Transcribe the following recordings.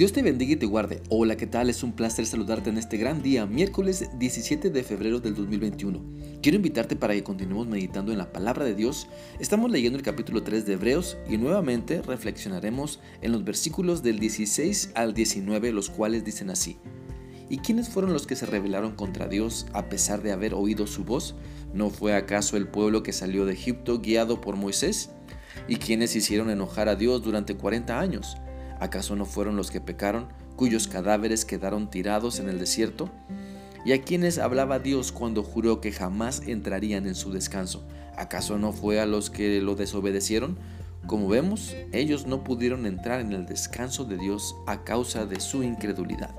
Dios te bendiga y te guarde. Hola, ¿qué tal? Es un placer saludarte en este gran día, miércoles 17 de febrero del 2021. Quiero invitarte para que continuemos meditando en la palabra de Dios. Estamos leyendo el capítulo 3 de Hebreos y nuevamente reflexionaremos en los versículos del 16 al 19, los cuales dicen así. ¿Y quiénes fueron los que se rebelaron contra Dios a pesar de haber oído su voz? ¿No fue acaso el pueblo que salió de Egipto guiado por Moisés? ¿Y quiénes hicieron enojar a Dios durante 40 años? ¿Acaso no fueron los que pecaron, cuyos cadáveres quedaron tirados en el desierto? ¿Y a quienes hablaba Dios cuando juró que jamás entrarían en su descanso? ¿Acaso no fue a los que lo desobedecieron? Como vemos, ellos no pudieron entrar en el descanso de Dios a causa de su incredulidad.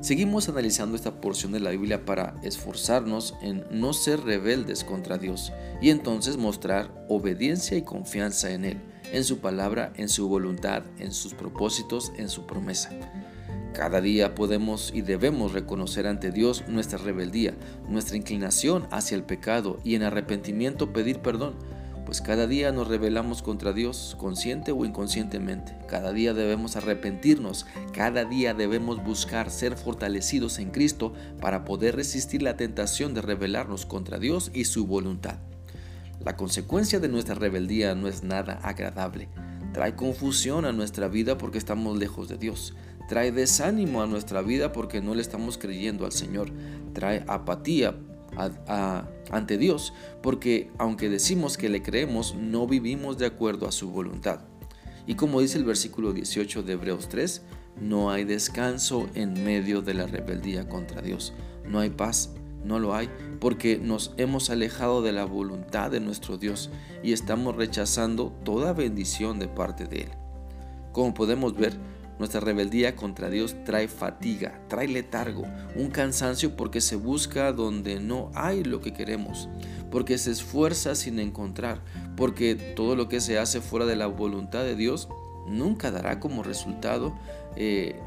Seguimos analizando esta porción de la Biblia para esforzarnos en no ser rebeldes contra Dios y entonces mostrar obediencia y confianza en Él en su palabra, en su voluntad, en sus propósitos, en su promesa. Cada día podemos y debemos reconocer ante Dios nuestra rebeldía, nuestra inclinación hacia el pecado y en arrepentimiento pedir perdón, pues cada día nos rebelamos contra Dios, consciente o inconscientemente. Cada día debemos arrepentirnos, cada día debemos buscar ser fortalecidos en Cristo para poder resistir la tentación de rebelarnos contra Dios y su voluntad. La consecuencia de nuestra rebeldía no es nada agradable. Trae confusión a nuestra vida porque estamos lejos de Dios. Trae desánimo a nuestra vida porque no le estamos creyendo al Señor. Trae apatía ante Dios porque aunque decimos que le creemos, no vivimos de acuerdo a su voluntad. Y como dice el versículo 18 de Hebreos 3, no hay descanso en medio de la rebeldía contra Dios. No hay paz no lo hay, porque nos hemos alejado de la voluntad de nuestro Dios y estamos rechazando toda bendición de parte de Él. Como podemos ver, nuestra rebeldía contra Dios trae fatiga, trae letargo, un cansancio porque se busca donde no hay lo que queremos, porque se esfuerza sin encontrar, porque todo lo que se hace fuera de la voluntad de Dios nunca dará como resultado eh,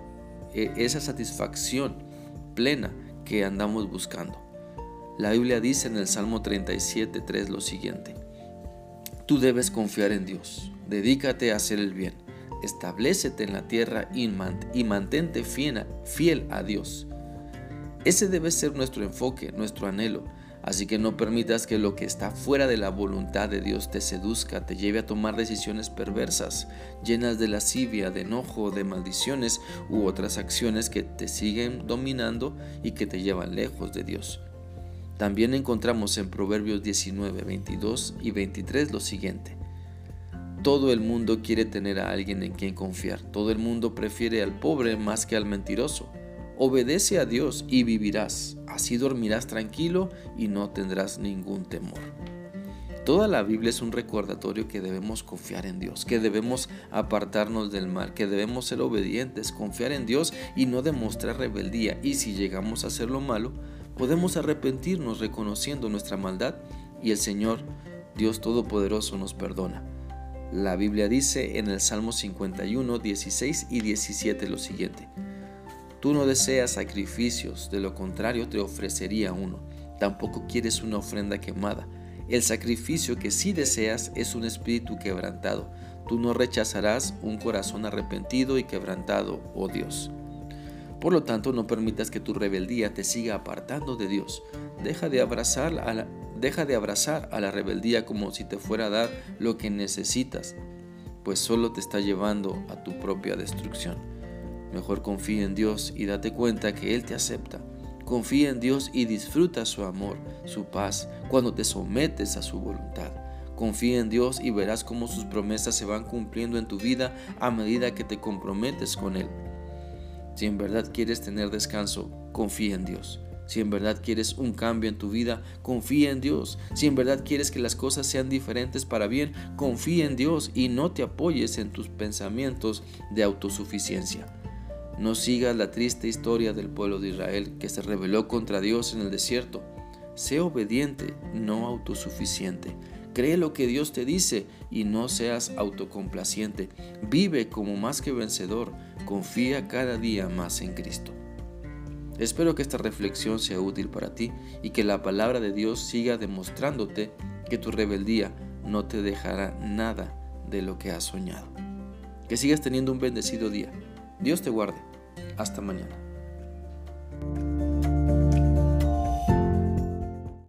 eh, esa satisfacción plena andamos buscando. La Biblia dice en el Salmo 37.3 lo siguiente. Tú debes confiar en Dios, dedícate a hacer el bien, establecete en la tierra y mantente fiel a Dios. Ese debe ser nuestro enfoque, nuestro anhelo. Así que no permitas que lo que está fuera de la voluntad de Dios te seduzca, te lleve a tomar decisiones perversas, llenas de lascivia, de enojo, de maldiciones u otras acciones que te siguen dominando y que te llevan lejos de Dios. También encontramos en Proverbios 19, 22 y 23 lo siguiente. Todo el mundo quiere tener a alguien en quien confiar. Todo el mundo prefiere al pobre más que al mentiroso. Obedece a Dios y vivirás. Así dormirás tranquilo y no tendrás ningún temor. Toda la Biblia es un recordatorio que debemos confiar en Dios, que debemos apartarnos del mal, que debemos ser obedientes, confiar en Dios y no demostrar rebeldía. Y si llegamos a hacer lo malo, podemos arrepentirnos reconociendo nuestra maldad y el Señor, Dios Todopoderoso, nos perdona. La Biblia dice en el Salmo 51, 16 y 17 lo siguiente. Tú no deseas sacrificios, de lo contrario te ofrecería uno. Tampoco quieres una ofrenda quemada. El sacrificio que sí deseas es un espíritu quebrantado. Tú no rechazarás un corazón arrepentido y quebrantado, oh Dios. Por lo tanto, no permitas que tu rebeldía te siga apartando de Dios. Deja de abrazar a la, deja de abrazar a la rebeldía como si te fuera a dar lo que necesitas, pues solo te está llevando a tu propia destrucción. Mejor confía en Dios y date cuenta que Él te acepta. Confía en Dios y disfruta su amor, su paz, cuando te sometes a su voluntad. Confía en Dios y verás cómo sus promesas se van cumpliendo en tu vida a medida que te comprometes con Él. Si en verdad quieres tener descanso, confía en Dios. Si en verdad quieres un cambio en tu vida, confía en Dios. Si en verdad quieres que las cosas sean diferentes para bien, confía en Dios y no te apoyes en tus pensamientos de autosuficiencia. No sigas la triste historia del pueblo de Israel que se rebeló contra Dios en el desierto. Sé obediente, no autosuficiente. Cree lo que Dios te dice y no seas autocomplaciente. Vive como más que vencedor. Confía cada día más en Cristo. Espero que esta reflexión sea útil para ti y que la palabra de Dios siga demostrándote que tu rebeldía no te dejará nada de lo que has soñado. Que sigas teniendo un bendecido día. Dios te guarde. Hasta mañana.